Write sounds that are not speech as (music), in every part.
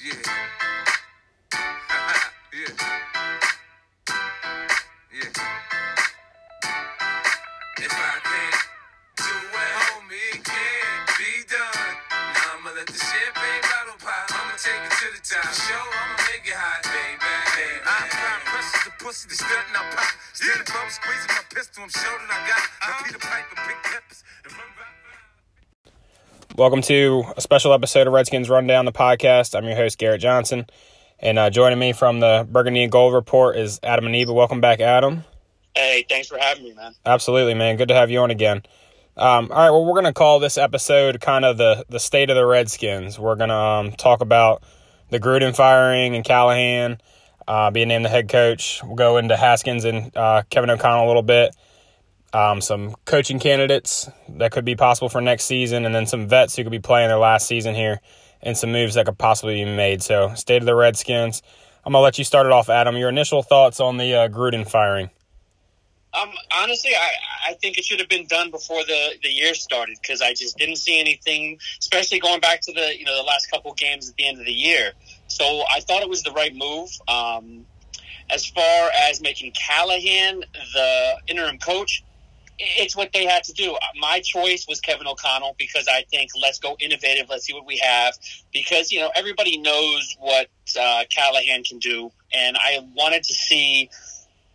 Yeah. (laughs) yeah. Yeah. If I can't do it, homie, it can't be done. Now I'ma let the champagne bottle pop. I'ma take it to the top. Show, I'ma make it hot, baby. baby. I apply pressure to the pussy, the stunt and I pop. Still the bubble squeezing my pistol, I'm sure that I got. I Peter Piper, big peppers, and run right Welcome to a special episode of Redskins Rundown, the podcast. I'm your host, Garrett Johnson. And uh, joining me from the Burgundy and Gold Report is Adam Aniba. Welcome back, Adam. Hey, thanks for having me, man. Absolutely, man. Good to have you on again. Um, all right, well, we're going to call this episode kind of the, the state of the Redskins. We're going to um, talk about the Gruden firing and Callahan uh, being named the head coach. We'll go into Haskins and uh, Kevin O'Connell a little bit. Um, some coaching candidates that could be possible for next season, and then some vets who could be playing their last season here, and some moves that could possibly be made. So, state of the Redskins. I'm gonna let you start it off, Adam. Your initial thoughts on the uh, Gruden firing? Um, honestly, I, I think it should have been done before the, the year started because I just didn't see anything, especially going back to the you know the last couple games at the end of the year. So I thought it was the right move. Um, as far as making Callahan the interim coach, it's what they had to do. My choice was Kevin O'Connell because I think let's go innovative. Let's see what we have because you know everybody knows what uh, Callahan can do, and I wanted to see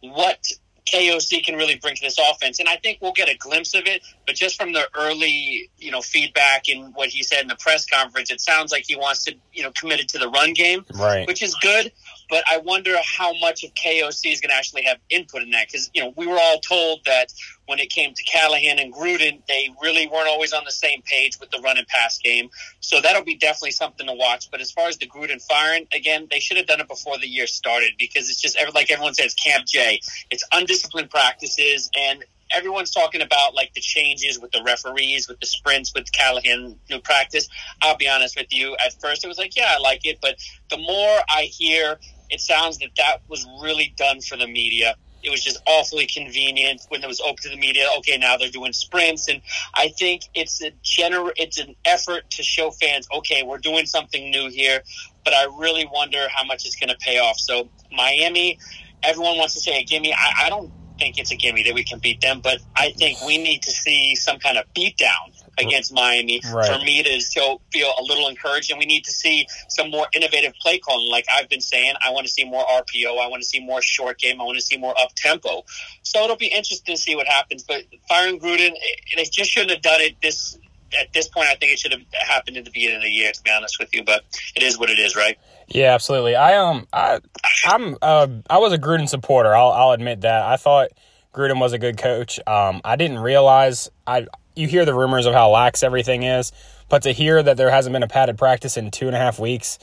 what KOC can really bring to this offense. And I think we'll get a glimpse of it. But just from the early, you know, feedback and what he said in the press conference, it sounds like he wants to, you know, committed to the run game, Right. which is good. But I wonder how much of KOC is going to actually have input in that because you know we were all told that when it came to Callahan and Gruden, they really weren't always on the same page with the run and pass game. So that'll be definitely something to watch. But as far as the Gruden firing, again, they should have done it before the year started because it's just like everyone says, Camp J. It's undisciplined practices and everyone's talking about like the changes with the referees, with the sprints, with Callahan new practice. I'll be honest with you. At first, it was like, yeah, I like it, but the more I hear, it sounds that that was really done for the media. It was just awfully convenient when it was open to the media. Okay, now they're doing sprints, and I think it's a gener- it's an effort to show fans, okay, we're doing something new here. But I really wonder how much it's going to pay off. So Miami, everyone wants to say a gimme. I, I don't think it's a gimme that we can beat them, but I think we need to see some kind of beatdown against Miami Right. for me to show, feel a little encouraged. And we need to see some more innovative play calling. Like I've been saying, I want to see more RPO. I want to see more short game. I want to see more up tempo. So it'll be interesting to see what happens. But firing Gruden, it, they just shouldn't have done it this. At this point, I think it should have happened at the beginning of the year. To be honest with you, but it is what it is, right? Yeah, absolutely. I um, I, I'm uh, I was a Gruden supporter. I'll I'll admit that. I thought Gruden was a good coach. Um, I didn't realize I. You hear the rumors of how lax everything is, but to hear that there hasn't been a padded practice in two and a half weeks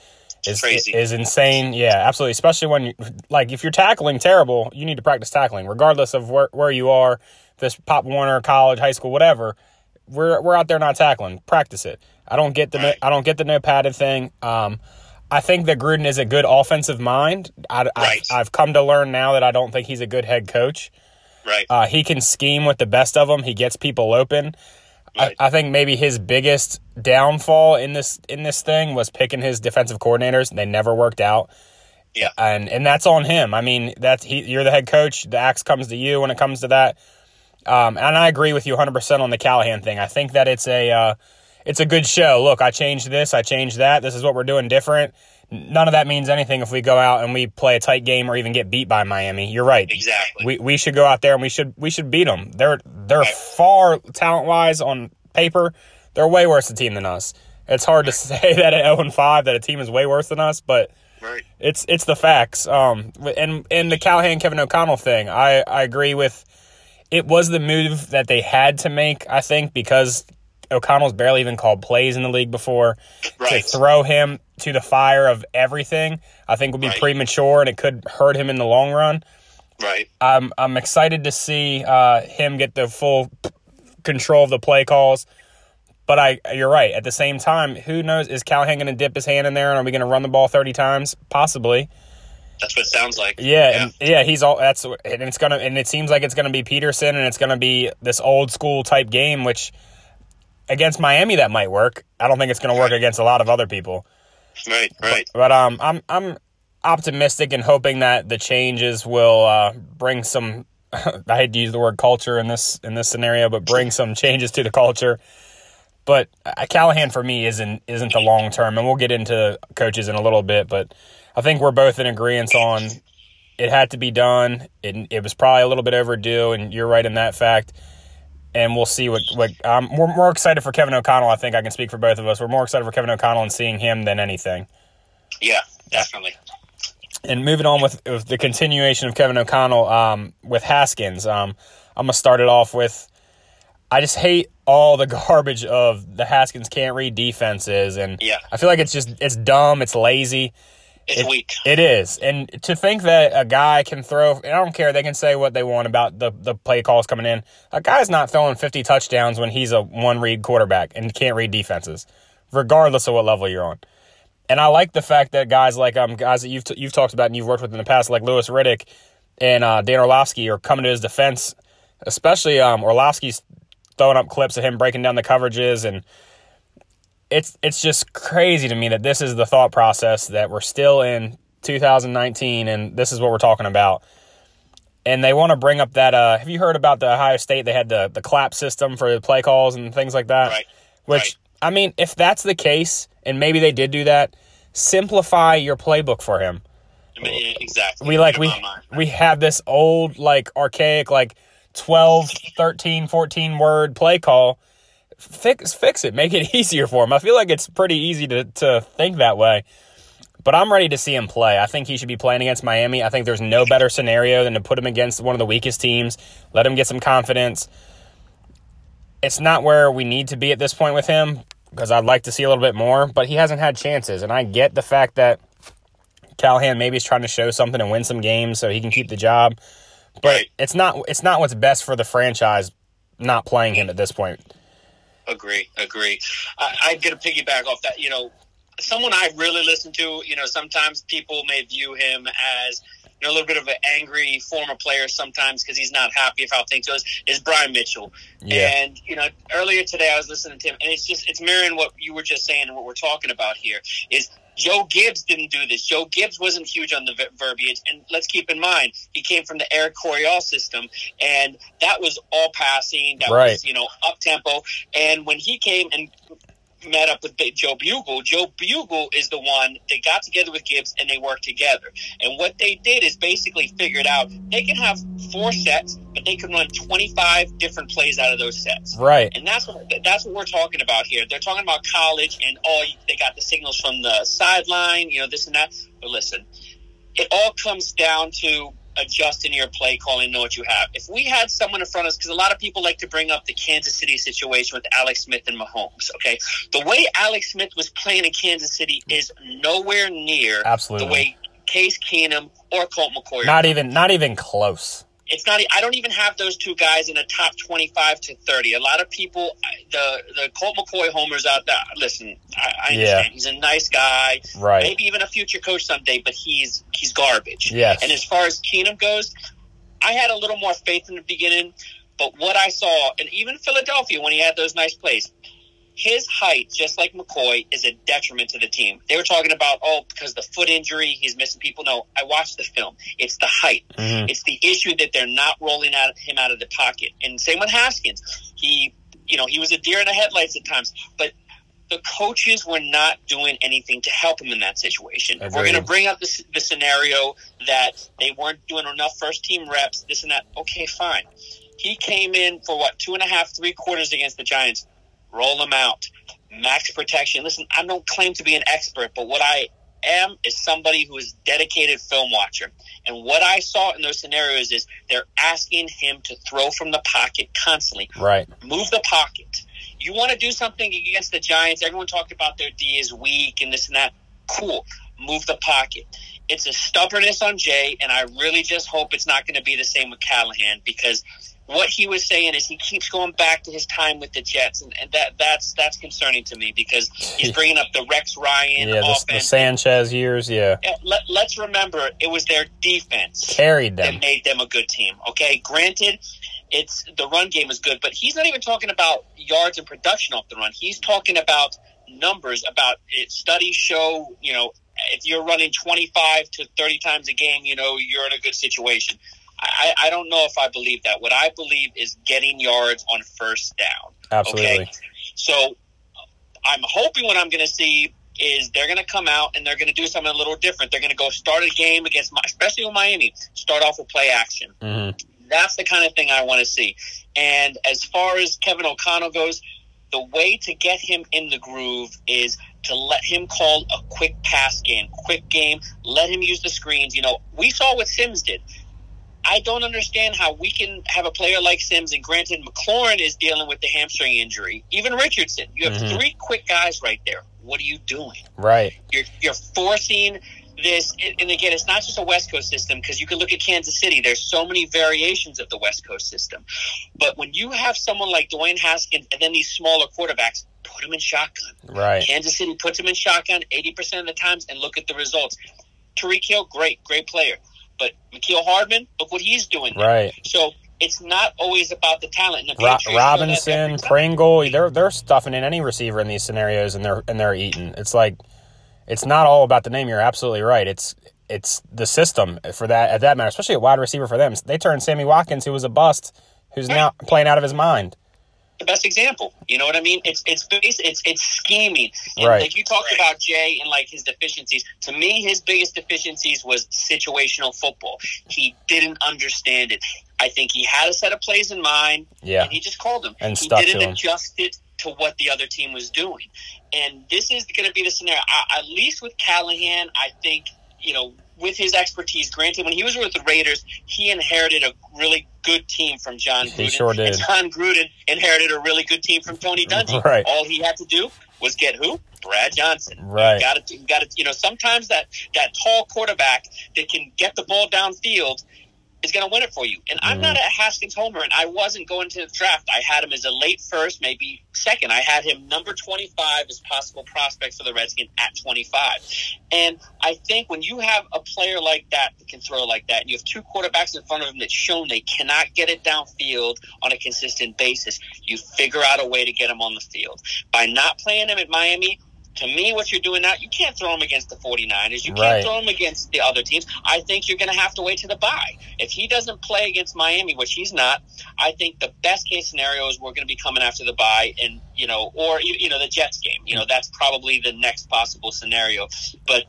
is Crazy. is insane. Yeah, absolutely. Especially when you like if you're tackling terrible, you need to practice tackling, regardless of where where you are. This Pop Warner, college, high school, whatever. We're we're out there not tackling. Practice it. I don't get the no, I don't get the no padded thing. Um, I think that Gruden is a good offensive mind. I, Right. I, I've come to learn now that I don't think he's a good head coach. Right. Uh, he can scheme with the best of them. He gets people open. Right. I, I think maybe his biggest downfall in this in this thing was picking his defensive coordinators. They never worked out. Yeah. and and that's on him. I mean, that's he. You're the head coach. The axe comes to you when it comes to that. Um, and I agree with you 100 percent on the Callahan thing. I think that it's a uh, it's a good show. Look, I changed this. I changed that. This is what we're doing different. None of that means anything if we go out and we play a tight game or even get beat by Miami. You're right. Exactly. We we should go out there and we should we should beat them. They're they're Right. far talent wise on paper. They're way worse a team than us. It's hard to (laughs) say that at 0 and 5 that a team is way worse than us, but right. it's it's the facts. Um, and and the Callahan Kevin O'Connell thing, I I agree with. It was the move that they had to make, I think, because O'Connell's barely even called plays in the league before. Right. To throw him to the fire of everything, I think would be Right. premature, and it could hurt him in the long run. Right. I'm I'm excited to see uh, him get the full control of the play calls. But I, you're right. At the same time, who knows? Is Callahan going to dip his hand in there, and are we going to run the ball 30 times? Possibly. That's what it sounds like. Yeah, and yeah, he's all that's and it's gonna and it seems like it's gonna be Peterson and it's gonna be this old school type game, which against Miami that might work. I don't think it's gonna work against a lot of other people. Right, right. But, but um, I'm I'm optimistic and hoping that the changes will uh, bring some. (laughs) I hate to use the word culture in this in this scenario, but bring some changes to the culture. But uh, Callahan for me isn't isn't the long term, and we'll get into coaches in a little bit. But I think we're both in agreement on it had to be done. It it was probably a little bit overdue, and you're right in that fact. And we'll see what what um, we're more excited for Kevin O'Connell. I think I can speak for both of us. We're more excited for Kevin O'Connell and seeing him than anything. Yeah, definitely. And moving on with, with the continuation of Kevin O'Connell um, with Haskins, um, I'm gonna start it off with. I just hate all the (laughs) garbage of the Haskins can't read defenses, and Yeah. I feel like it's just it's dumb, it's lazy. It's It- weak. It is, and to think that a guy can throw, I don't care, they can say what they want about the the play calls coming in. A guy's not throwing 50 touchdowns when he's a one read quarterback and can't read defenses, regardless of what level you're on. And I like the fact that guys like um guys that you've t- you've talked about and you've worked with in the past, like Louis Riddick and uh, Dan Orlovsky, are coming to his defense. Especially um, Orlovsky's throwing up clips of him breaking down the coverages, and it's it's just crazy to me that this is the thought process that we're still in 2019, and this is what we're talking about. And they want to bring up that. Uh, have you heard about the Ohio State? They had the the clap system for the play calls and things like that. Right. Which Right. I mean, if that's the case, and maybe they did do that, simplify your playbook for him. I mean, exactly. We like we we have this old like archaic like 12, 13, 14 word play call. Fix fix it. Make it (laughs) easier for him. I feel like it's pretty easy to to think that way. But I'm ready to see him play. I think he should be playing against Miami. I think there's no better scenario than to put him against one of the weakest teams, let him get some confidence. It's not where we need to be at this point with him because I'd like to see a little bit more, but he hasn't had chances. And I get the fact that Callahan maybe is trying to show something and win some games so he can keep the job. But it's not it's not what's best for the franchise not playing him at this point. Agree, agree. I, I'm going to piggyback off that. You know, someone I really listen to. You know, sometimes people may view him as you know a little bit of an angry former player sometimes because he's not happy how things goes. Is Brian Mitchell? Yeah. And you know, earlier today I was listening to him, and it's just it's mirroring what you were just saying and what we're talking about here. Is Joe Gibbs didn't do this. Joe Gibbs wasn't huge on the ver- verbiage, and let's keep in mind he came from the Eric Coryell system, and that was all passing. That Right. was you know up tempo. And when he came and met up with Joe Bugel, Joe Bugel is the one that got together with Gibbs and they worked together. And what they did is basically figured out they can have four sets, but they can run 25 different plays out of those sets. Right. And that's what that's what we're talking about here. They're talking about college and oh, they got the signals from the sideline, you know, this and that. But listen, it all comes down to adjusting your play calling, know what you have. If we had someone in front of us, because a lot of people like to bring up the Kansas City situation with Alex Smith and Mahomes. Okay, the way Alex Smith was playing in Kansas City is nowhere near Absolutely. the way Case Keenum or Colt McCoy. Not even not even close. It's not. I don't even have those two guys in the top twenty-five to thirty. A lot of people, the the Colt McCoy homers out there. Listen, I, I Yeah. understand he's a nice guy, Right. maybe even a future coach someday, but he's he's garbage. Yes. And as far as Keenum goes, I had a little more faith in the beginning, but what I saw, and even Philadelphia when he had those nice plays, his height, just like McCoy, is a detriment to the team. They were talking about, oh, because the foot injury, he's missing people. No, I watched the film. It's the height. Mhm. It's the issue that they're not rolling out him out of the pocket. And same with Haskins. He, you know, he was a deer in the headlights at times, but the coaches were not doing anything to help him in that situation. We're going to bring up the, the scenario that they weren't doing enough first team reps, this and that. Okay, fine. He came in for what, two and a half, three quarters against the Giants. Roll them out. Max protection. Listen, I don't claim to be an expert, but what I am is somebody who is dedicated film watcher. And what I saw in those scenarios is they're asking him to throw from the pocket constantly Right. move the pocket. You want to do something against the Giants. Everyone talked about their D is weak and this and that. Cool. Move the pocket. It's a stubbornness on Jay, and I really just hope it's not going to be the same with Callahan because what he was saying is he keeps going back to his time with the Jets, and, and that that's that's concerning to me because he's (laughs) bringing up the Rex Ryan Yeah, the, the. Sanchez years, yeah. Let, let's remember it was their defense Carried them. that made them a good team. Okay, granted, it's the run game is good, but he's not even talking about yards and production off the run. He's talking about numbers about it. Studies show, you know, if you're running 25 to 30 times a game, you know, you're in a good situation. I, I don't know if I believe that. What I believe is getting yards on first down. Absolutely. Okay? So I'm hoping what I'm going to see is they're going to come out and they're going to do something a little different. They're going to go start a game against, especially with Miami, start off with play action. Mm-hmm. That's the kind of thing I want to see. And as far as Kevin O'Connell goes, the way to get him in the groove is to let him call a quick pass game, quick game, let him use the screens. You know, we saw what Sims did. I don't understand how we can have a player like Sims, and granted, McLaurin is dealing with the hamstring injury. Even Richardson, you have Mhm. three quick guys right there. What are you doing? Right. You're you're forcing this, and again, it's not just a West Coast system because you can look at Kansas City. There's so many variations of the West Coast system, but when you have someone like Dwayne Haskins and then these smaller quarterbacks, put them in shotgun. Right. Kansas City puts him in shotgun 80% of the times, and look at the results. Tyreek Hill, great, great player. But Mecole Hardman, look what he's doing. now. Right. So it's not always about the talent. The Ro- Patriots know that every Robinson. Pringle, they're they're stuffing in any receiver in these scenarios, and they're and they're eating. It's like it's not all about the name. You're absolutely right. It's it's the system for that at that matter, especially a wide receiver for them. They turned Sammy Watkins, who was a bust, who's now playing out of his mind. The best example. You know what I mean? It's it's base, it's it's scheming. And Right. like you talked about Jay and like his deficiencies. To me, his biggest deficiencies was situational football. He didn't understand it. I think he had a set of plays in mind, Yeah. and he just called them. And he stuck didn't to 'em. adjust it to what the other team was doing. And this is going to be the scenario. I, at least with Callahan, I think you know with his expertise. Granted, when he was with the Raiders, he inherited a really good team from Jon Gruden. He sure did. And Jon Gruden inherited a really good team from Tony Dungy. (laughs) Right. All he had to do was get who? Brad Johnson. Right. Got to, got to. You know, sometimes that that tall quarterback that can get the ball downfield is going to win it for you. And I'm Mhm. not a Haskins homer, and I wasn't going to the draft. I had him as a late first, maybe second. I had him number 25 as possible prospect for the Redskins at 25. And I think when you have a player like that that can throw like that, and you have two quarterbacks in front of him that's shown they cannot get it downfield on a consistent basis, you figure out a way to get him on the field. By not playing him at Miami, to me, what you're doing now, you can't throw him against the 49ers. You can't Right. throw him against the other teams. I think you're going to have to wait to the bye. If he doesn't play against Miami, which he's not, I think the best case scenario is we're going to be coming after the bye and, you know, or, you you know, the Jets game. You know, that's probably the next possible scenario. But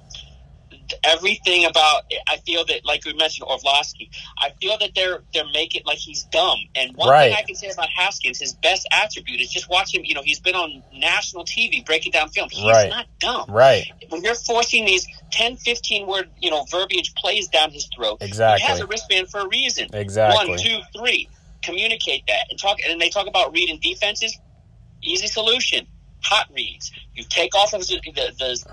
everything about I feel that like we mentioned Orlovsky, I feel that they're they're making like he's dumb. And one Right. thing I can say about Haskins, his best attribute is just watch him. You know, he's been on national TV breaking down film. He's Right. not dumb. Right. When you're forcing these 10, 15 word you know verbiage plays down his throat, Exactly. he has a wristband for a reason. Exactly. One, two, three. Communicate that and talk. And they talk about reading defenses. Easy solution. Hot reads. You take off of the, the,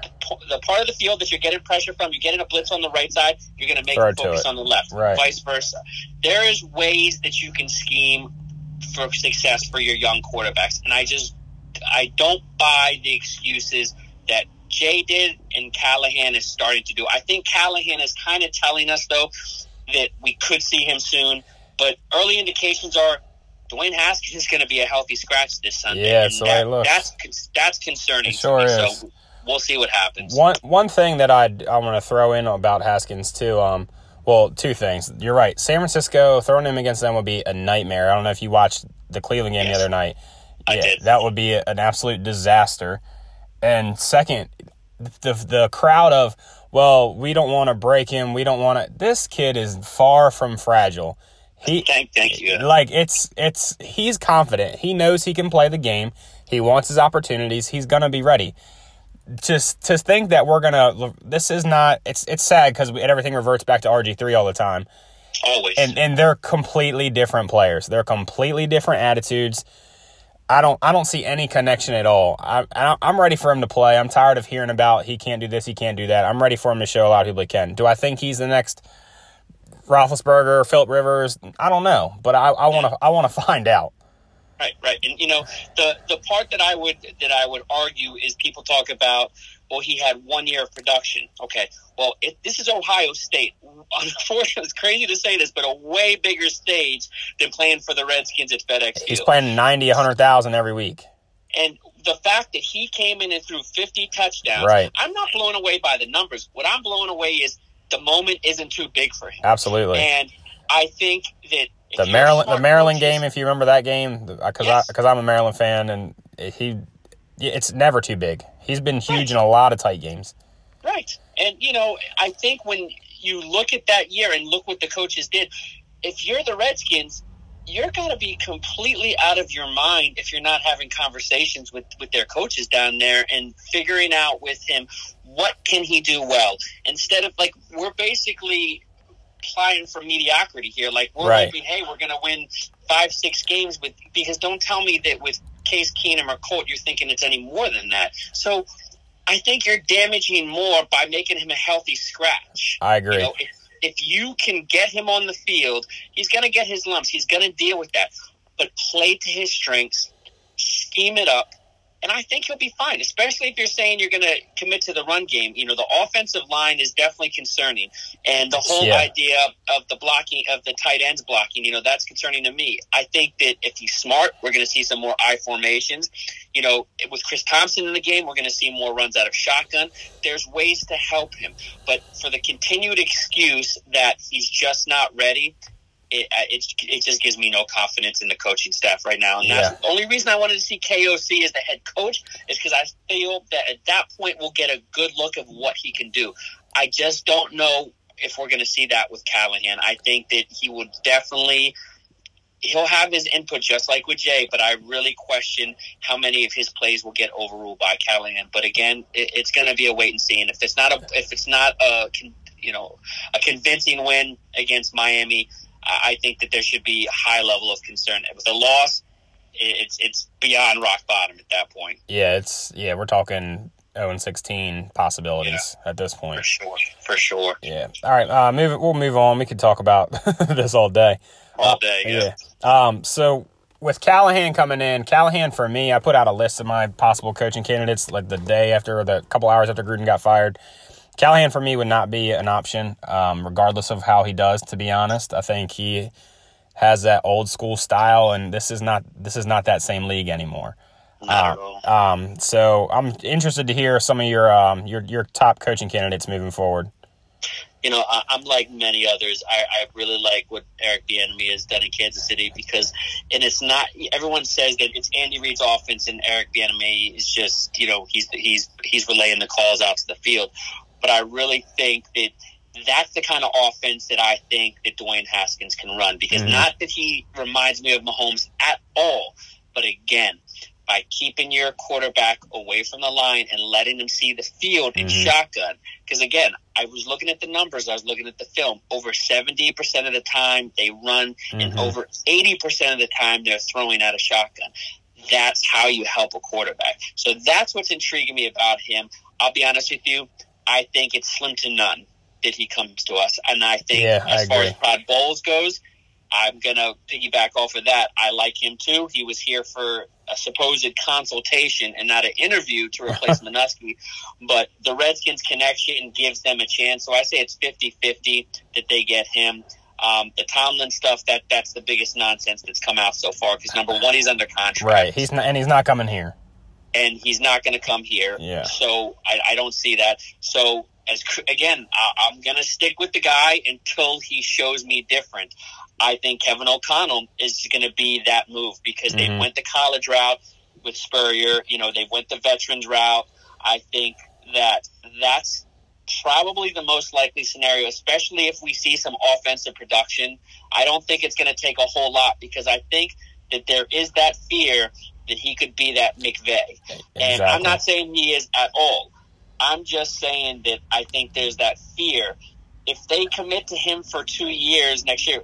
the part of the field that you're getting pressure from. You're getting a blitz on the right side. You're going to make Throw it it to focus on the left. Right. Vice versa. There is ways that you can scheme for success for your young quarterbacks, and I just I don't buy the excuses that Jay did and Callahan is starting to do. I think Callahan is kind of telling us though that we could see him soon, but early indications are Dwayne Haskins is going to be a healthy scratch this Sunday. Yeah, the way it looks. That's that's concerning. It sure to me, is. So we'll see what happens. One one thing that I I want to throw in about Haskins too. Um, well, two things. You're right. San Francisco throwing him against them would be a nightmare. I don't know if you watched the Cleveland game Yes. the other night. I yeah, did. that would be an absolute disaster. And second, the the crowd of well, we don't want to break him. We don't want to. This kid is far from fragile. He Thank, thank you. like it's it's he's confident. He knows he can play the game. He wants his opportunities. He's gonna be ready. Just to think that we're gonna this is not it's it's sad because everything reverts back to RG three all the time, Always. and and they're completely different players. They're completely different attitudes. I don't I don't see any connection at all. I, I I'm ready for him to play. I'm tired of hearing about he can't do this, he can't do that. I'm ready for him to show a lot of people he can. Do I think he's the next Roethlisberger, Philip Rivers? I don't know, but I I want to I want to find out. Right, right, and you know the the part that I would that I would argue is people talk about well he had one year of production. Okay, well it, this is Ohio State. (laughs) Unfortunately, it's crazy to say this, but a way bigger stage than playing for the Redskins at FedEx He's playing 90, 100,000 every week. And the fact that he came in and threw 50 touchdowns, Right. I'm not blown away by the numbers. What I'm blown away is the moment isn't too big for him. Absolutely. And I think that the Maryland, the Maryland coaches- game. If you remember that game, because uh, Yes. because I'm a Maryland fan, and he, it's never too big. He's been huge in a lot of tight games. Right. And, you know, I think when you look at that year and look what the coaches did, if you're the Redskins, you're going to be completely out of your mind if you're not having conversations with, with their coaches down there and figuring out with him what can he do well. Instead of, like, we're basically applying for mediocrity here. Like, we're Right. hoping, hey, we're going to win five, six games with, because don't tell me that with Case Keenum or Colt, you're thinking it's any more than that. So, I think you're damaging more by making him a healthy scratch. I agree. You know, if, if you can get him on the field, he's going to get his lumps. He's going to deal with that. But play to his strengths, scheme it up, and I think he'll be fine. Especially if you're saying you're going to commit to the run game. You know, the offensive line is definitely concerning, and the whole Yeah. idea of the blocking of the tight ends blocking. You know, that's concerning to me. I think that if he's smart, we're going to see some more I formations. You know, with Chris Thompson in the game, we're going to see more runs out of shotgun. There's ways to help him, but for the continued excuse that he's just not ready, it, uh, it, it just gives me no confidence in the coaching staff right now. And that's the only reason I wanted to see KOC as the head coach is because I feel that at that point we'll get a good look of what he can do. I just don't know if we're going to see that with Callahan. I think that he would definitely he'll have his input just like with Jay, but I really question how many of his plays will get overruled by Callahan. But again, it, it's going to be a wait and see. And if it's not a if it's not a you know a convincing win against Miami, I think that there should be a high level of concern. With a loss, it's it's beyond rock bottom at that point Yeah, it's yeah. We're talking 0 and 16 possibilities at this point. for sure, for sure, Yeah. All right. Uh, move. We'll move on. We could talk about (laughs) this all day. all day. Yeah. Yeah. Um, so with Callahan coming in, Callahan for me, I put out a list of my possible coaching candidates like the day after, the couple hours after Gruden got fired. Callahan for me would not be an option, um, regardless of how he does. To be honest, I think he has that old school style, and this is not this is not that same league anymore. All. Um, so I'm interested to hear some of your um, your your top coaching candidates moving forward. you know, I, I'm like many others. I, I really like what Eric Bieniemy has done in Kansas City because, and it's not. Everyone says that it's Andy Reid's offense and Eric Bieniemy is just, you know, he's he's he's relaying the calls out to the field. But I really think that that's the kind of offense that I think that Dwayne Haskins can run because Mhm. not that he reminds me of Mahomes at all, but again. By keeping your quarterback away from the line and letting him see the field in Mhm. shotgun, because again, I was looking at the numbers, I was looking at the film. Over 70% of the time they run, and Mhm. over 80% of the time they're throwing out a shotgun. That's how you help a quarterback. So that's what's intriguing me about him. I'll be honest with you, I think it's slim to none that he comes to us. And I think Yeah, I as far as Todd Bowles goes, I'm going to piggyback off of that. I like him too. He was here for a supposed consultation and not an interview to replace (laughs) Manusky. But the Redskins connection gives them a chance. So I say it's 50 50 that they get him. Um, the Tomlin stuff, that that's the biggest nonsense that's come out so far because number one, he's under contract. Right. He's not, and he's not coming here. And he's not going to come here. Yeah. So I, I don't see that. So as again, I, I'm going to stick with the guy until he shows me different. I think Kevin O'Connell is going to be that move because they Mhm. went the college route with Spurrier. You know, they went the veterans route. I think that that's probably the most likely scenario, especially if we see some offensive production. I don't think it's going to take a whole lot because I think that there is that fear that he could be that McVay. And I'm not saying he is at all. I'm just saying that I think there's that fear. If they commit to him for two years next year,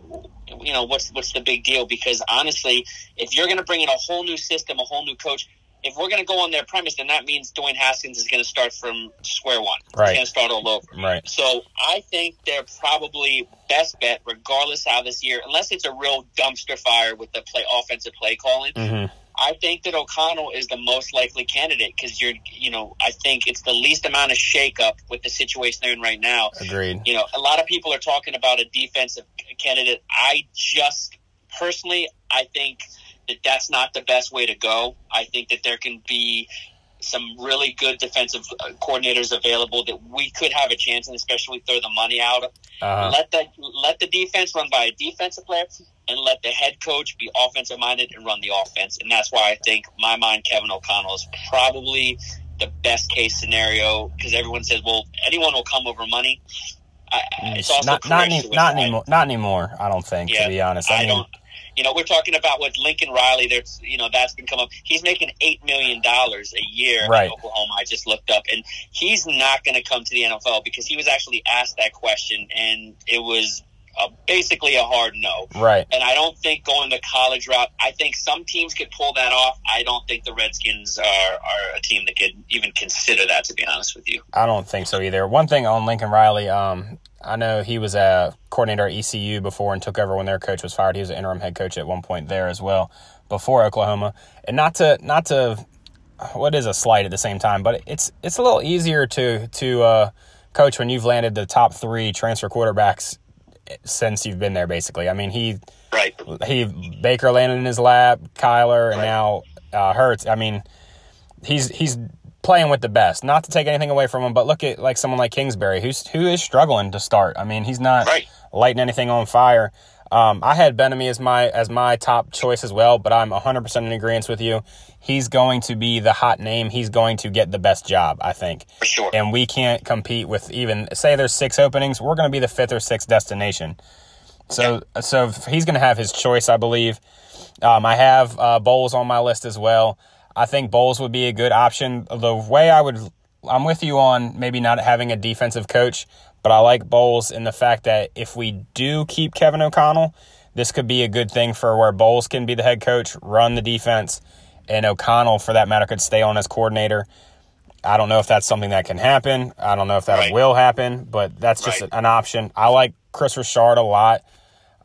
you know what's what's the big deal? Because honestly, if you're going to bring in a whole new system, a whole new coach, if we're going to go on their premise, then that means Dwayne Haskins is going to start from square one. Right. He's going to start all over. Right. So I think they're probably best bet, regardless how this year, unless it's a real dumpster fire with the play offensive play calling. hmm I think that O'Connell is the most likely candidate because you're, you know, I think it's the least amount of shakeup with the situation they're in right now. Agreed. You know, a lot of people are talking about a defensive candidate. I just personally, I think that that's not the best way to go. I think that there can be some really good defensive uh, coordinators available that we could have a chance, and especially throw the money out. Uh, Let the let the defense run by a defensive player, and let the head coach be offensive minded and run the offense. And that's why I think, my mind, Kevin O'Connell is probably the best case scenario because everyone says, well, anyone will come over money. I, it's also not not, any, not anymore. Not anymore. I don't think. Yeah, to be honest, I, I, mean, don't. You know, we're talking about with Lincoln Riley. There's, you know, that's been come up. He's making eight million dollars a year Right. in Oklahoma. I just looked up, and he's not going to come to the NFL because he was actually asked that question, and it was uh, basically a hard no. right. And I don't think going the college route. I think some teams could pull that off. I don't think the Redskins are, are a team that could even consider that. To be honest with you, I don't think so either. One thing on Lincoln Riley, um, I know he was a coordinator at ECU before and took over when their coach was fired. He was an interim head coach at one point there as well before Oklahoma. And not to not to what is a slight at the same time, but it's it's a little easier to to uh, coach when you've landed the top three transfer quarterbacks since you've been there. Basically, I mean he right? he Baker landed in his lap, Kyler, and Right. now uh, Hurts. I mean, he's he's playing with the best. Not to take anything away from him, but look at like someone like Kingsbury, who's who is struggling to start. I mean, he's not Right. lighting anything on fire. Um, I had Bieniemy as my as my top choice as well, but I'm 100% in agreement with you. He's going to be the hot name. He's going to get the best job, I think. For sure. And we can't compete with even say there's six openings. We're going to be the fifth or sixth destination. So so he's going to have his choice, I believe. Um, I have uh, Bowles on my list as well. I think Bowles would be a good option. The way I would, I'm with you on maybe not having a defensive coach, but I like Bowles in the fact that if we do keep Kevin O'Connell, this could be a good thing for where Bowles can be the head coach, run the defense, and O'Connell, for that matter, could stay on as coordinator. I don't know if that's something that can happen. I don't know if that Right. will happen, but that's just Right. an option. I like Chris Richard a lot.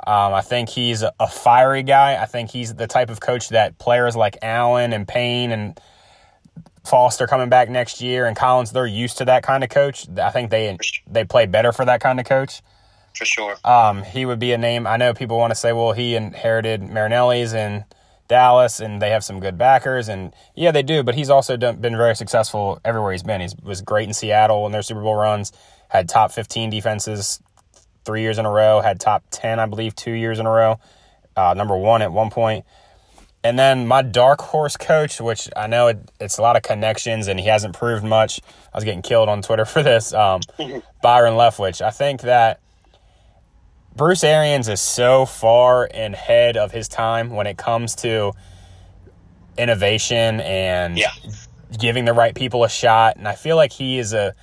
Um, I think he's a, fiery guy. I think he's the type of coach that players like Allen and Payne and Foster coming back next year and Collins, they're used to that kind of coach. I think they they play better for that kind of coach. For sure. Um, he would be a name. I know people want to say, well, he inherited Marinelli's in Dallas, and they have some good backers, and yeah, they do. But he's also done, been very successful everywhere he's been. He was great in Seattle in their Super Bowl runs. Had top fifteen defenses three years in a row. Had top ten, I believe, two years in a row. Uh, number one at one point. And then my dark horse coach, which I know it, it's a lot of connections and he hasn't proved much. I was getting killed on Twitter (laughs) for this. Um, (laughs) Byron Leftwich. I think that Bruce Arians is so far ahead of his time when it comes to innovation and Yeah. giving the right people a shot. And I feel like he is a.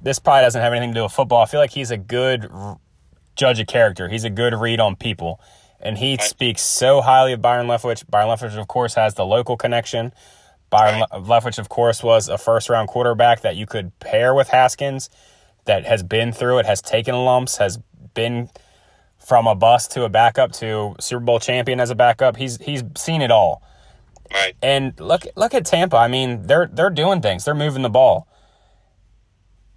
This probably doesn't have anything to do with football. I feel like he's a good r- judge a character. He's a good read on people, and he speaks so highly of Byron Leftwich. Byron Leftwich, of course, has the local connection. Byron Le- Leftwich, of course, was a first round quarterback that you could pair with Haskins, that has been through it, has taken lumps, has been from a bust to a backup to Super Bowl champion as a backup. He's he's seen it all. Right. And look look at Tampa. I mean, they're they're doing things. They're moving the ball.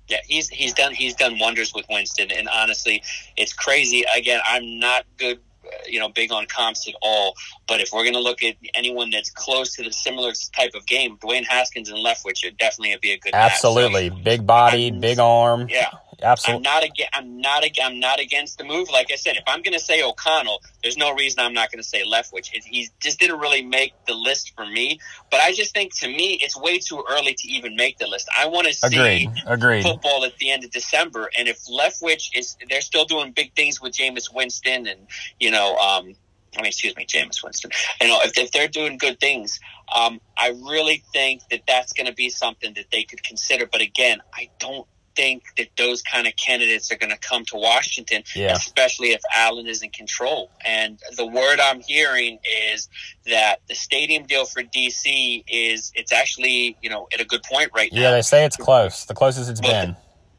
Yeah, he's he's done he's done wonders with Winston, and honestly, it's crazy. Again, I'm not good, uh, you know, big on comps at all. But if we're going to look at anyone that's close to the similar type of game, Dwayne Haskins and Leftwich would definitely be a good match. So, Absolutely, big I'm- big arm. yeah, I'm Absolutely. not against. I'm not. ag- I'm not against the move. Like I said, if I'm going to say O'Connell, there's no reason I'm not going to say Leftwich. He just didn't really make the list for me. But I just think to me, it's way too early to even make the list. I want to see Agreed. Agreed. football at the end of December. And if Leftwich is, they're still doing big things with Jameis Winston and, you know, um, I mean, excuse me, Jameis Winston. You know, if, if they're doing good things, um, I really think that that's going to be something that they could consider. But again, I don't think that those kind of candidates are going to come to Washington, Yeah. especially if Allen is in control. And the word I'm hearing is that the stadium deal for DC is it's actually you know at a good point right now Yeah, they say it's close. The closest it's But been.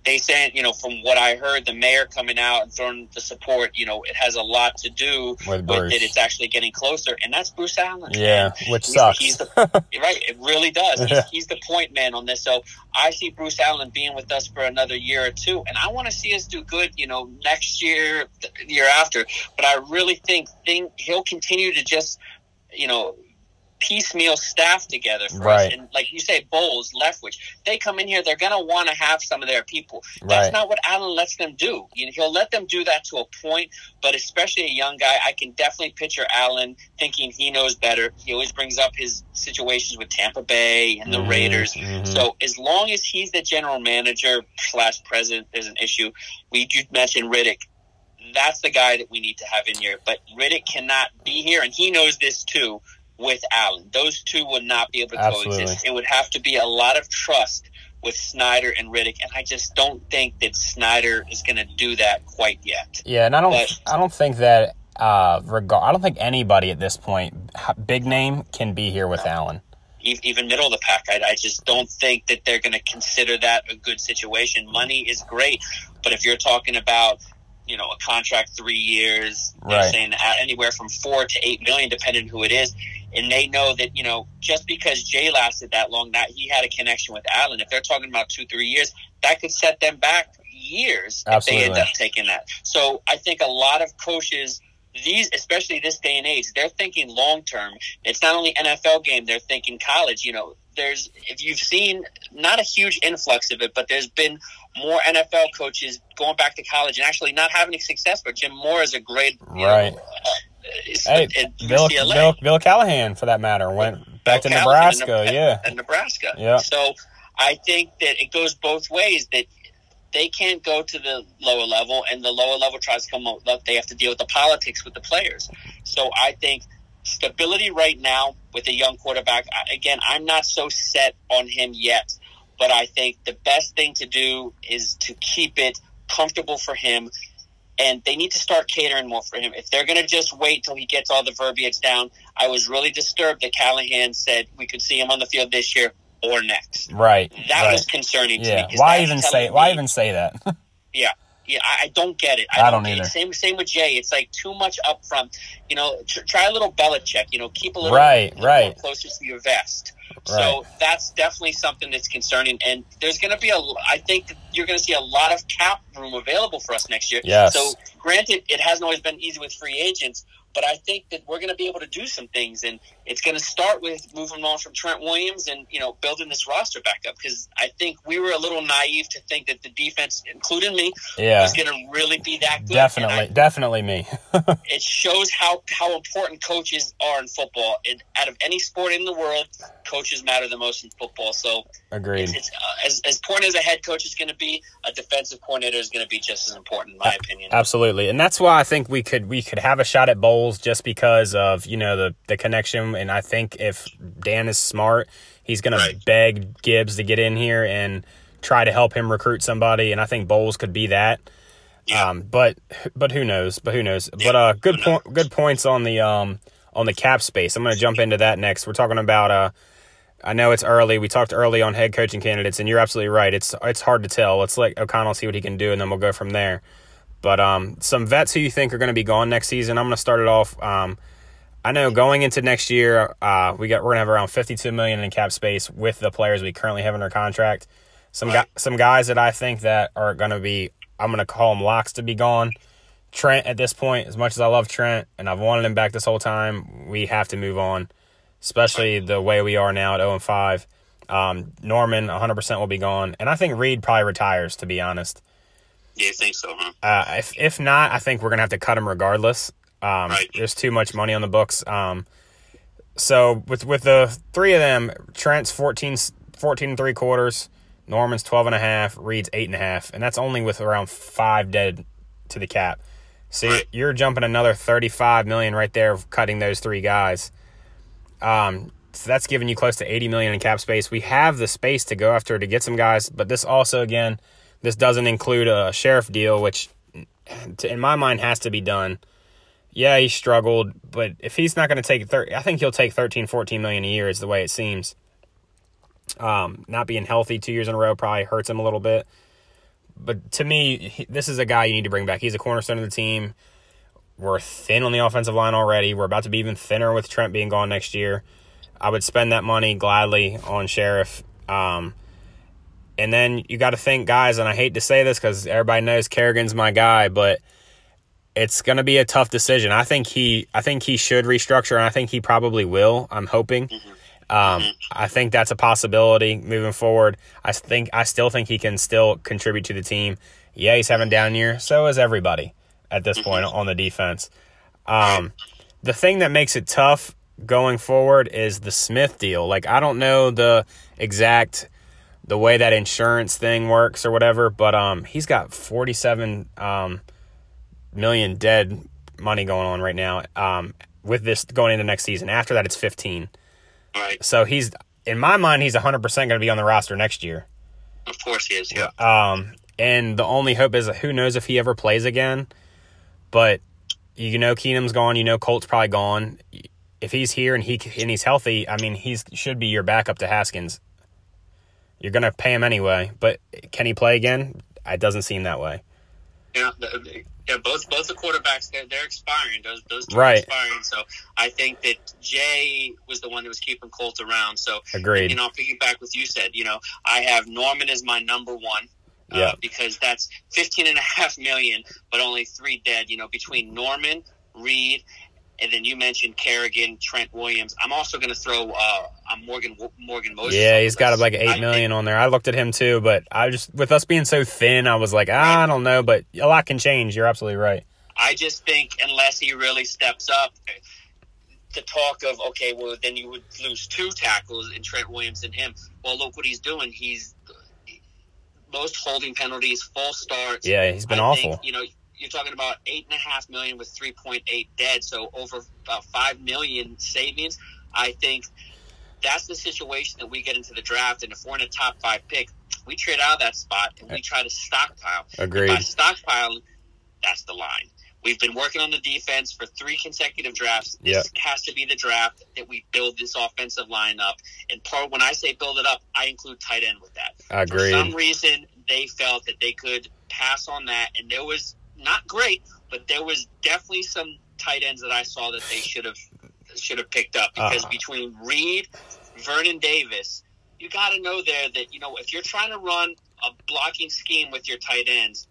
They said, you know, from what I heard, the mayor coming out and throwing the support, you know, it has a lot to do With with it. It's actually getting closer, and that's Bruce Allen. Yeah, And which he's, sucks. He's the, (laughs) right, it really does. He's, he's the point man on this. So I see Bruce Allen being with us for another year or two, and I want to see us do good, you know, next year, the year after. But I really think thing he'll continue to just, you know, piecemeal staff together for Right. us. And like you say, Bowles, Leftwich, they come in here, they're going to want to have some of their people. That's Right. not what Allen lets them do. You know, he'll let them do that to a point, but especially a young guy, I can definitely picture Allen thinking he knows better. He always brings up his situations with Tampa Bay and the Mhm, Raiders. mhm. So as long as he's the general manager slash president, there's an issue. We you mentioned Riddick. That's the guy that we need to have in here. But Riddick cannot be here, and he knows this too. With Allen, those two would not be able to Absolutely. coexist. It would have to be a lot of trust with Snyder and Riddick, and I just don't think that Snyder is going to do that quite yet. Yeah, and I don't But- I don't think that uh regard I don't think anybody at this point big name can be here with Allen. E- Even middle of the pack, I, I just don't think that they're going to consider that a good situation. Money is great, but if you're talking about you know a contract three years, they're Right. saying anywhere from four to eight million, depending who it is, and they know that you know just because Jay lasted that long, that he had a connection with Allen. If they're talking about two, three years, that could set them back years if they end up taking that. So I think a lot of coaches. These, especially this day and age, they're thinking long term. It's not only NFL game; they're thinking college. You know, there's if you've seen not a huge influx of it, but there's been more NFL coaches going back to college and actually not having success. But Jim Mora is a great, Right. Know, uh, Hey, Bill, Bill Bill Callahan for that matter went back to Callahan Nebraska, in- yeah. in Nebraska. Yeah. So I think that it goes both ways. That they can't go to the lower level, and the lower level tries to come up. They have to deal with the politics with the players. So I think stability right now with a young quarterback. Again, I'm not so set on him yet, but I think the best thing to do is to keep it comfortable for him. And they need to start catering more for him. If they're going to just wait till he gets all the verbiage down, I was really disturbed that Callahan said we could see him on the field this year or next. Right. That right. was concerning to me. Why even say why even say that? (laughs) Yeah, yeah, I, I don't get it. I don't get it. either. Same, same with Jay. It's like too much up front. You know, tr- try a little Belichick. You know, keep a little Right, little right. closer to your vest. Right. So that's definitely something that's concerning. And there's going to be a. I think you're going to see a lot of cap room available for us next year. Yes. So granted, it hasn't always been easy with free agents. But I think that we're going to be able to do some things, and it's going to start with moving on from Trent Williams and you know building this roster back up. Because I think we were a little naive to think that the defense, including me, Yeah. was going to really be that good. Definitely, And definitely me. (laughs) It shows how how important coaches are in football. And out of any sport in the world, coaches matter the most in football. So Agreed. it's, it's uh, as as important as a head coach is going to be, a defensive coordinator is going to be just as important, in my opinion. Absolutely, and that's why I think we could we could have a shot at Bowles just because of you know the the connection. And I think if Dan is smart, he's going Right. to beg Gibbs to get in here and try to help him recruit somebody. And I think Bowles could be that. Yeah. Um, but but who knows? But who knows? But uh, good point. Good points on the um on the cap space. I'm going to jump into that next. We're talking about uh. I know it's early. We talked early on head coaching candidates, and you're absolutely right. It's it's hard to tell. Let's let O'Connell see what he can do, and then we'll go from there. But um, some vets who you think are going to be gone next season. I'm going to start it off. Um, I know going into next year, uh, we got we're going to have around 52 million in cap space with the players we currently have under contract. Some Right. some guys that I think that are going to be. I'm going to call them locks to be gone. Trent at this point, as much as I love Trent and I've wanted him back this whole time, we have to move on, especially the way we are now at 0 and 5. Um, Norman 100% will be gone, and I think Reed probably retires. To be honest, Yeah, I think so, huh? uh, if if not, I think we're gonna have to cut him regardless. Um, Right. There's too much money on the books. Um, so with with the three of them, Trent's 14, 14 and three quarters, Norman's 12 and a half, Reed's eight and a half, and that's only with around five dead to the cap. See, Right. you're jumping another 35 million right there, of cutting those three guys. Um, so that's giving you close to 80 million in cap space. We have the space to go after to get some guys, but this also again, this doesn't include a Scherff deal, which to, in my mind has to be done. Yeah, he struggled, but if he's not going to take thir- I think he'll take 13, 14 million a year is the way it seems. Um, not being healthy two years in a row probably hurts him a little bit. But to me, he, this is a guy you need to bring back. He's a cornerstone of the team. We're thin on the offensive line already. We're about to be even thinner with Trent being gone next year. I would spend that money gladly on Scherff. Um, and then you got to think, guys, and I hate to say this because everybody knows Kerrigan's my guy, but it's going to be a tough decision. I think he I think he should restructure and I think he probably will. I'm hoping. Um, I think that's a possibility moving forward. I think I still think he can still contribute to the team. Yeah, he's having a down year. So is everybody at this point on the defense. Um, the thing that makes it tough going forward is the Smith deal. Like I don't know the exact the way that insurance thing works or whatever, but um, he's got forty seven um million dead money going on right now. Um, with this going into next season. After that, it's fifteen. Right. So he's in my mind, he's hundred percent going to be on the roster next year. Of course he is. Yeah. Um, and the only hope is who knows if he ever plays again. But you know, Keenum's gone. You know, Colt's probably gone. If he's here and he and he's healthy, I mean, he should be your backup to Haskins. You're gonna pay him anyway, but can he play again? It doesn't seem that way. Yeah, the- yeah. Both both the quarterbacks they're, they're expiring. Those those two Right. are expiring. So I think that Jay was the one that was keeping Colt around. So Agreed. You know, I'll piggyback with you said. You know, I have Norman as my number one. uh, Yeah. because that's 15 and a half million, but only three dead. You know, between Norman, Reed, and then you mentioned Kerrigan, Trent Williams. I'm also going to throw uh, Morgan Morgan Moses. Yeah, he's got like I eight think- on there. I looked at him too, but I just with us being so thin, I was like, ah, I don't know, but a lot can change. You're absolutely right. I just think unless he really steps up, the talk of okay, well then you would lose two tackles in Trent Williams and him. Well, look what he's doing. He's most holding penalties, false starts. Yeah, he's been I awful. Think, you know, you're talking about eight and a half million with three point eight dead, so over about five million savings. I think that's the situation that we get into the draft, and if we're in a top five pick, we trade out of that spot and we try to stockpile. Agreed. By stockpiling, that's the line. We've been working on the defense for three consecutive drafts. This Yep. has to be the draft that we build this offensive line up. And part when I say build it up, I include tight end with that. For some reason, they felt that they could pass on that, and there was not great, but there was definitely some tight ends that I saw that they should have should have picked up because Uh. between Reed, Vernon Davis, you got to know there that you know if you're trying to run a blocking scheme with your tight ends,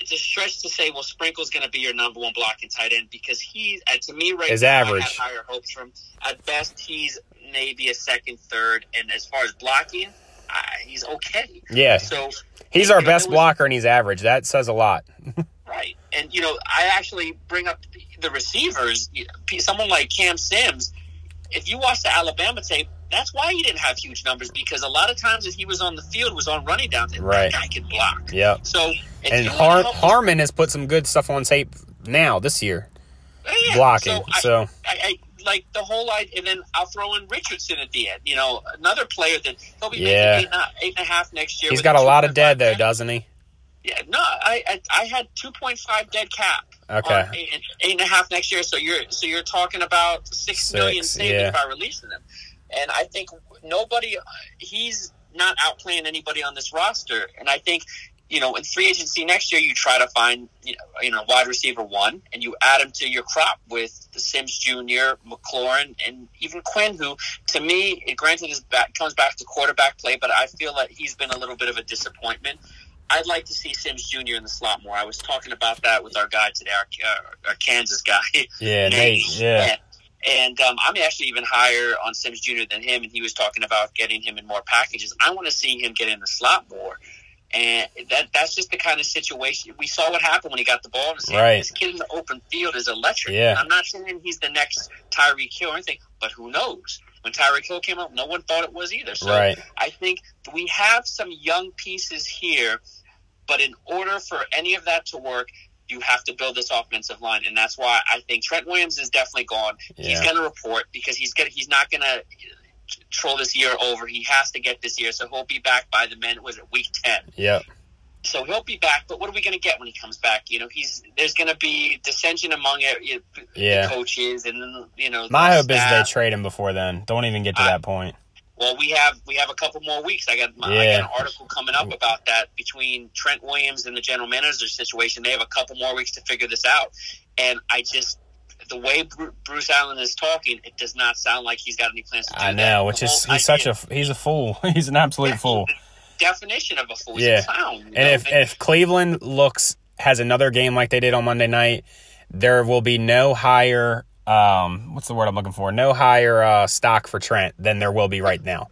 it's a stretch to say, well, Sprinkle's going to be your number one blocking tight end because he's, uh, to me, right His now, I average. have higher hopes from. At best, he's maybe a second, third, and as far as blocking, uh, he's okay. Yeah, So he's our best was- blocker, and he's average. That says a lot. (laughs) Right. And, you know, I actually bring up the receivers. You know, pe- Someone like Cam Sims, if you watch the Alabama tape, that's why he didn't have huge numbers because a lot of times that he was on the field was on running downs. And Right. That guy can block. Yep. So, And Har- Harmon has put some good stuff on tape now this year, Yeah, blocking. I- So I, I like the whole idea, and then I'll throw in Richardson at the end. You know, another player that he'll be Yeah. making eight and, a, eight and a half next year. he's got a lot of dead though, doesn't he? Yeah, no, I I, I had two point five dead cap. Okay. eight, eight and a half next year. So you're so you're talking about six Six, million savings yeah. by releasing them. And I think nobody, he's not outplaying anybody on this roster. And I think you know in free agency next year you try to find you know, wide receiver one and you add him to your crop with the Sims Jr., McLaurin, and even Quinn, who to me, it granted is back comes back to quarterback play, but I feel like he's been a little bit of a disappointment. I'd like to see Sims Jr. in the slot more. I was talking about that with our guy today, our, uh, our Kansas guy. (laughs) Yeah, Nate. Yeah. And um, I'm actually even higher on Sims Jr. than him, and he was talking about getting him in more packages. I want to see him get in the slot more. And that that's just the kind of situation we saw what happened when he got the ball in his hand. Right. This kid in the open field is electric. Yeah. I'm not saying he's the next Tyreek Hill or anything, but who knows? When Tyreek Hill came up, no one thought it was either. So Right. I think we have some young pieces here, but in order for any of that to work, you have to build this offensive line, and that's why I think Trent Williams is definitely gone. He's going to report because he's gonna, he's not going to troll this year over. He has to get this year, so he'll be back by the men. Was it week ten? Yeah. So he'll be back. But what are we going to get when he comes back? You know, he's there's going to be dissension among you know, Yeah. the coaches, and you know. My hope is they trade him before then. Don't even get to I- that point. Well, we have we have a couple more weeks. I got I Yeah. got an article coming up about that between Trent Williams and the general manager situation. They have a couple more weeks to figure this out, and I just the way Bruce Allen is talking, it does not sound like he's got any plans to do that. I that. know, which The is he's such a he's a fool. (laughs) He's an absolute fool. definition of a fool. He's Yeah. a clown. you know? And if if Cleveland looks has another game like they did on Monday night, there will be no higher um what's the word I'm looking for? No higher uh stock for Trent than there will be right now.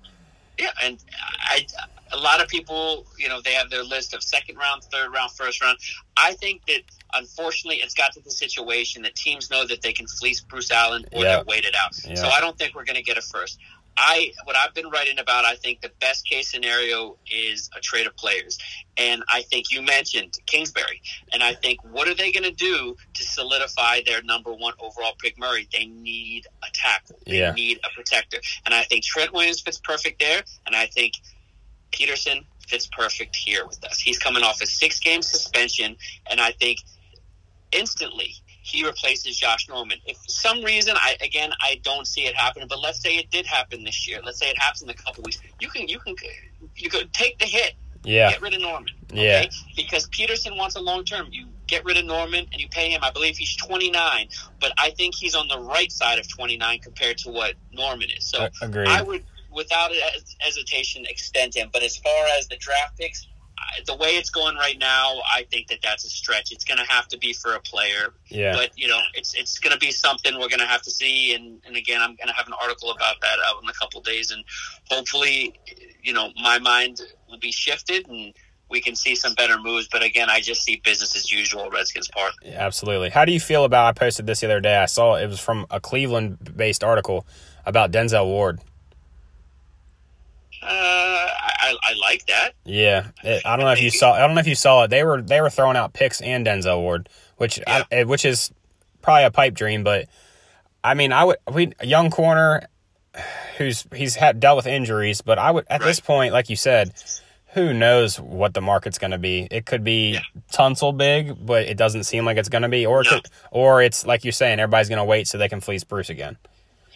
Yeah, and I, a lot of people, you know, they have their list of second round, third round, first round. I think that unfortunately, it's got to the situation that teams know that they can fleece Bruce Allen or Yeah. they're waited out. Yeah. So I don't think we're going to get a first. I what I've been writing about. I think the best case scenario is a trade of players, and I think you mentioned Kingsbury, and I think what are they going to do to solidify their number one overall pick, Murray? They need a tackle. They Yeah. need a protector, and I think Trent Williams fits perfect there, and I think Peterson fits perfect here with us. He's coming off a six game suspension, and I think instantly he replaces Josh Norman. If for some reason, I again I don't see it happening, but let's say it did happen this year. Let's say it happens in a couple weeks. You can you can you could take the hit, Yeah. get rid of Norman. Yeah. Because Peterson wants a long term. You get rid of Norman and you pay him. I believe he's 29, but I think he's on the right side of 29 compared to what Norman is. So agreed. I would, without hesitation, extend him. But as far as the draft picks, the way it's going right now, I think that that's a stretch. It's going to have to be for a player, Yeah. but you know, it's it's going to be something we're going to have to see. And, and again, I'm going to have an article about that out in a couple days, and hopefully, you know, my mind will be shifted and we can see some better moves. But again, I just see business as usual, Redskins part. Yeah, absolutely. How do you feel about? I posted this the other day. I saw it was from a Cleveland-based article about Denzel Ward. Uh, I, I, I like that. Yeah, it, I don't know if you saw. I don't know if you saw it. They were they were throwing out picks and Denzel Ward, which I, eh, which is probably a pipe dream. But I mean, I would we a young corner who's he's had dealt with injuries, but I would at this point, like you said, who knows what the market's going to be? It could be Yeah. Tunsil big, but it doesn't seem like it's going to be, or No. could, or it's like you're saying, everybody's going to wait so they can fleece Bruce again.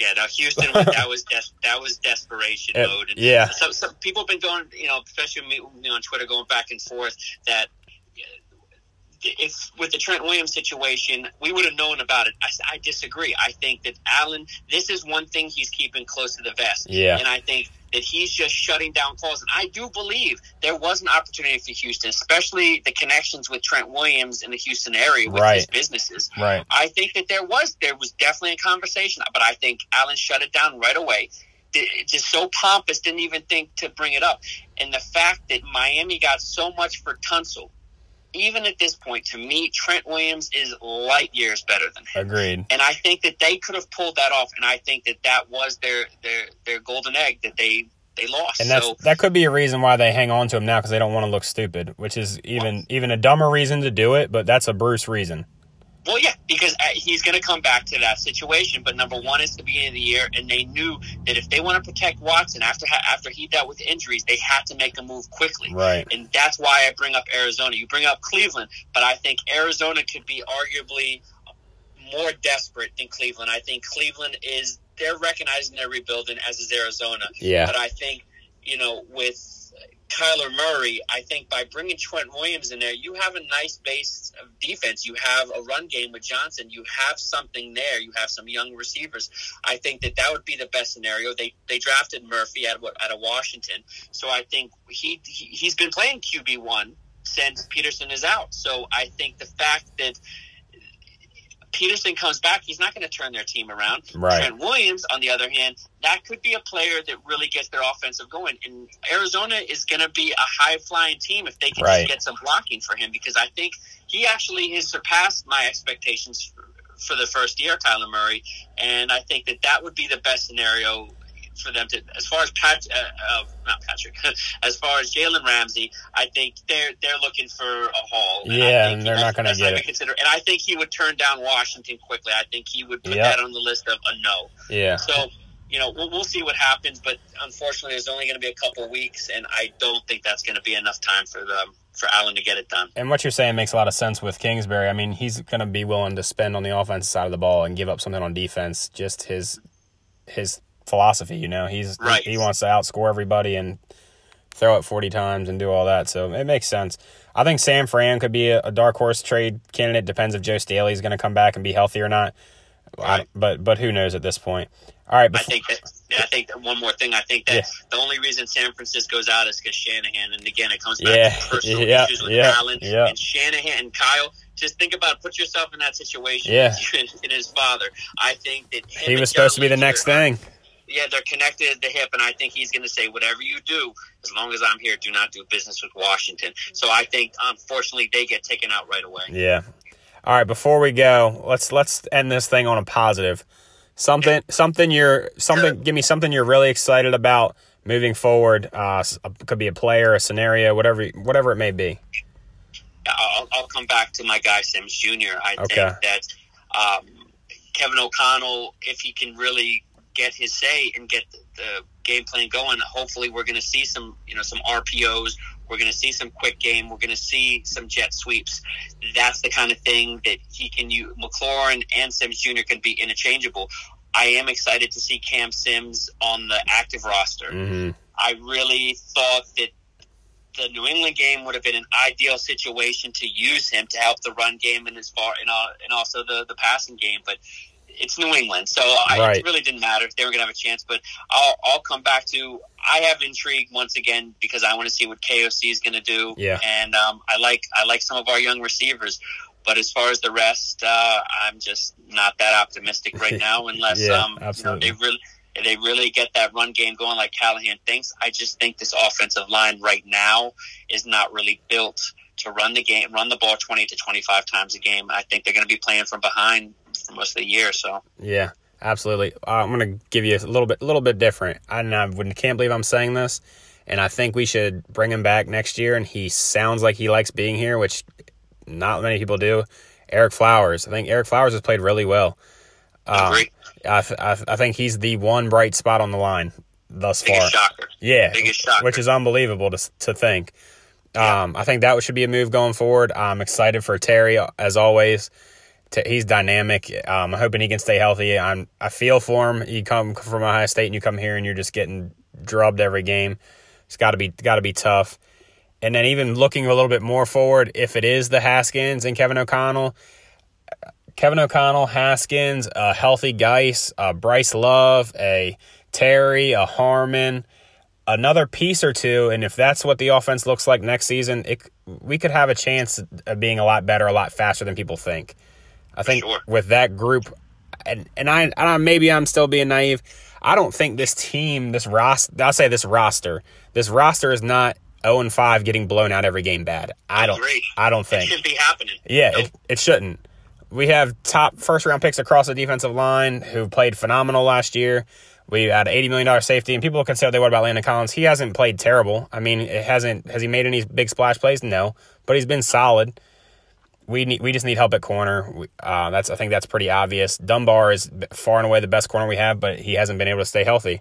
Yeah, no, Houston (laughs) that was des- that was desperation It- mode. And yeah. so, some people have been going, you know, especially me, on Twitter, going back and forth that if with the Trent Williams situation, we would have known about it. I disagree. I think that Allen, this is one thing he's keeping close to the vest. Yeah. and I think that he's just shutting down calls. And I do believe there was an opportunity for Houston, especially the connections with Trent Williams in the Houston area with his businesses. Right. I think that there was there was definitely a conversation, but I think Allen shut it down right away. Just so pompous, didn't even think to bring it up. And the fact that Miami got so much for Tunsil, even at this point, to me, Trent Williams is light years better than him. Agreed. And I think that they could have pulled that off. And I think that that was their their their golden egg that they they lost. And that's so that could be a reason why they hang on to him now because they don't want to look stupid, which is even even a dumber reason to do it. But that's a Bruce reason. Well, yeah, because uh, he's going to come back to that situation. But number one, it's the beginning of the year, and they knew that if they want to protect Watson after after he dealt with injuries, they had to make a move quickly. Right. And that's why I bring up Arizona. You bring up Cleveland, but I think Arizona could be arguably more desperate than Cleveland. I think Cleveland is they're recognizing their rebuilding, as is Arizona. Yeah. But I think you know with Kyler Murray, I think by bringing Trent Williams in there, you have a nice base of defense. You have a run game with Johnson. You have something there. You have some young receivers. I think that that would be the best scenario. They they drafted Murphy out of out of Washington, so I think he, he he's been playing QB one since Peterson is out. So I think the fact that Peterson comes back, he's not going to turn their team around. Right. Trent Williams, on the other hand, that could be a player that really gets their offensive going. And Arizona is going to be a high flying team if they can Right. get some blocking for him because I think he actually has surpassed my expectations for, for the first year, Kyler Murray. And I think that that would be the best scenario for them to, as far as Pat, uh, uh, not Patrick, (laughs) as far as Jalen Ramsey, I think they're they're looking for a haul. And Yeah, and they're not gonna get it. Consider, and I think he would turn down Washington quickly. I think he would put Yep. that on the list of a no. Yeah. So, you know, we'll, we'll see what happens, but unfortunately, there's only going to be a couple weeks, and I don't think that's going to be enough time for them for Allen to get it done. And what you're saying makes a lot of sense with Kingsbury. I mean, he's going to be willing to spend on the offensive side of the ball and give up something on defense. Just his his philosophy, you know. He's Right. he, he wants to outscore everybody and throw it 40 times and do all that. So it makes sense. I think San Fran could be a, a dark horse trade candidate. Depends if Joe Staley is going to come back and be healthy or not. I, but but who knows at this point? All right, I think that. I think that one more thing. I think that Yeah. the only reason San Francisco's out is because Shanahan. And again, it comes back Yeah, to personal yeah, issues with yeah, Allen yeah. and Shanahan and Kyle. Just think about it. put yourself in that situation. Yeah. (laughs) in his father. I think that he was supposed to be the next are- thing. Yeah, they're connected at the hip, and I think he's going to say, "Whatever you do, as long as I'm here, do not do business with Washington." So I think, unfortunately, they get taken out right away. Yeah. All right, before we go, let's let's end this thing on a positive. Something something you're something give me something you're really excited about moving forward. Uh could be a player, a scenario, whatever whatever it may be. I'll, I'll come back to my guy Sims Jr. I Okay. think that um, Kevin O'Connell, if he can really get his say and get the, the game plan going, hopefully we're going to see some, you know, some RPOs. We're going to see some quick game. We're going to see some jet sweeps. That's the kind of thing that he can use. McLaurin and Sims Jr. can be interchangeable. I am excited to see Cam Sims on the active roster. hmm I really thought that the New England game would have been an ideal situation to use him to help the run game and as far and, uh, and also the the passing game, but. It's New England, so I, Right. it really didn't matter if they were going to have a chance. But I'll, I'll come back to I have intrigue once again because I want to see what KOC is going to do. Yeah. and um, I like I like some of our young receivers, but as far as the rest, uh, I'm just not that optimistic right (laughs) now unless Yeah, um, you know, they really they really get that run game going like Callahan thinks. I just think this offensive line right now is not really built to run the game, run the ball 20 to 25 times a game. I think they're going to be playing from behind for most of the year. So Yeah, absolutely. Uh, I'm gonna give you a little bit, a little bit different. I, I can't believe I'm saying this, and I think we should bring him back next year. And he sounds like he likes being here, which not many people do. Ereck Flowers. I think Ereck Flowers has played really well. I Um. I, I, I think he's the one bright spot on the line thus far. Shocker. Yeah, Biggest shocker. which is unbelievable to to think. Um, I think that should be a move going forward. I'm excited for Terry as always. He's dynamic. Um, I'm hoping he can stay healthy. I'm I feel for him. You come from Ohio State and you come here and you're just getting drubbed every game. It's got to be got to be tough. And then even looking a little bit more forward, if it is the Haskins and Kevin O'Connell, Kevin O'Connell, Haskins, a healthy Guice, a Bryce Love, a Terry, a Harmon, another piece or two, and if that's what the offense looks like next season, it we could have a chance of being a lot better, a lot faster than people think. I think Sure. with that group, and and I, I maybe I'm still being naive. I don't think this team, this roster, I'll say this roster, this roster is not 0 and 5 getting blown out every game bad. I don't, Agree. I don't It think. should be happening. Yeah, Nope. it, it shouldn't. We have top first round picks across the defensive line who played phenomenal last year. We had eighty million dollar safety, and people can say what they want about Landon Collins. He hasn't played terrible. I mean, it hasn't. Has he made any big splash plays? No, but he's been solid. We need. We just need help at corner. We, uh, that's. I think that's pretty obvious. Dunbar is far and away the best corner we have, but he hasn't been able to stay healthy.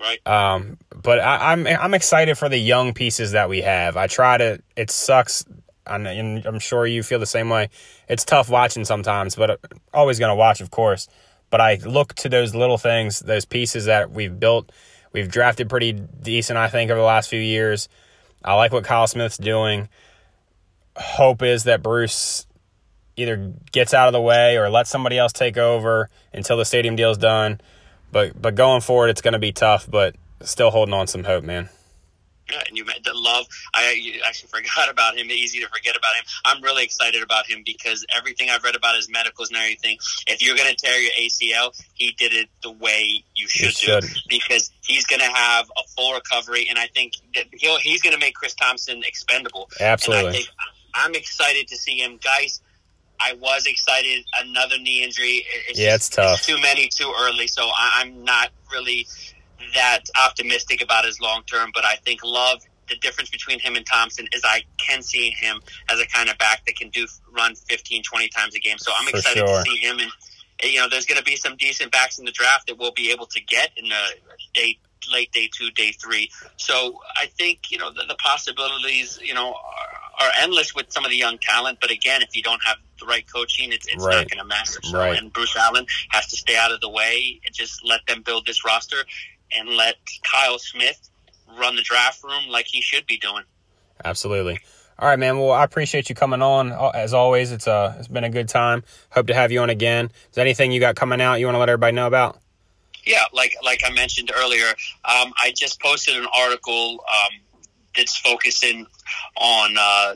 right? Um, but I, I'm I'm excited for the young pieces that we have. I try to. It sucks, and and I'm sure you feel the same way. It's tough watching sometimes, but always going to watch, of course. But I look to those little things, those pieces that we've built. We've drafted pretty decent, I think, over the last few years. I like what Kyle Smith's doing. Hope is that Bruce either gets out of the way or lets somebody else take over until the stadium deal's done. But but going forward, it's going to be tough. But still holding on some hope, man. Yeah, and you met the love. I actually (laughs) forgot about him. Easy to forget about him. I'm really excited about him because everything I've read about his medicals and everything. If you're going to tear your ACL, he did it the way you should, should. do because he's going to have a full recovery, and I think that he'll he's going to make Chris Thompson expendable. Absolutely. I'm excited to see him, guys. I was excited. Another knee injury. It's Yeah, just- it's tough. too many too early. So I, I'm not really that optimistic about his long term. But I think Love. The difference between him and Thompson is I can see him as a kind of back that can do run 15, 20 times a game. So I'm excited sure. to see him. And you know, there's going to be some decent backs in the draft that we'll be able to get in the day late day two, day three. So I think you know the, the possibilities you know are, are endless with some of the young talent. But again, if you don't have the right coaching, it's, it's Right. not going to matter. So, Right. And Bruce Allen has to stay out of the way and just let them build this roster and let Kyle Smith run the draft room like he should be doing. Absolutely. All right, man. Well, I appreciate you coming on. As always, it's uh, it's been a good time. Hope to have you on again. Is there anything you got coming out you want to let everybody know about? Yeah, like like I mentioned earlier, um, I just posted an article um, that's focusing on uh,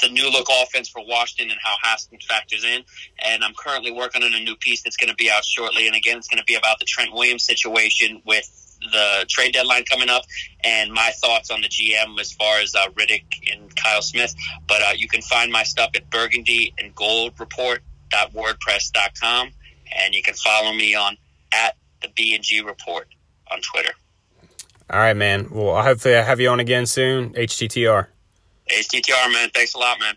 the new look offense for Washington and how Haskins factors in. And I'm currently working on a new piece that's going to be out shortly. And again, it's going to be about the Trent Williams situation with the trade deadline coming up and my thoughts on the GM as far as uh, Riddick and Kyle Smith. But uh, you can find my stuff at burgundy and gold report.wordpress.com. And you can follow me on at the B and G report on Twitter. All right, man. Well, hopefully I have you on again soon. HTTR. HTTR, man. Thanks a lot, man.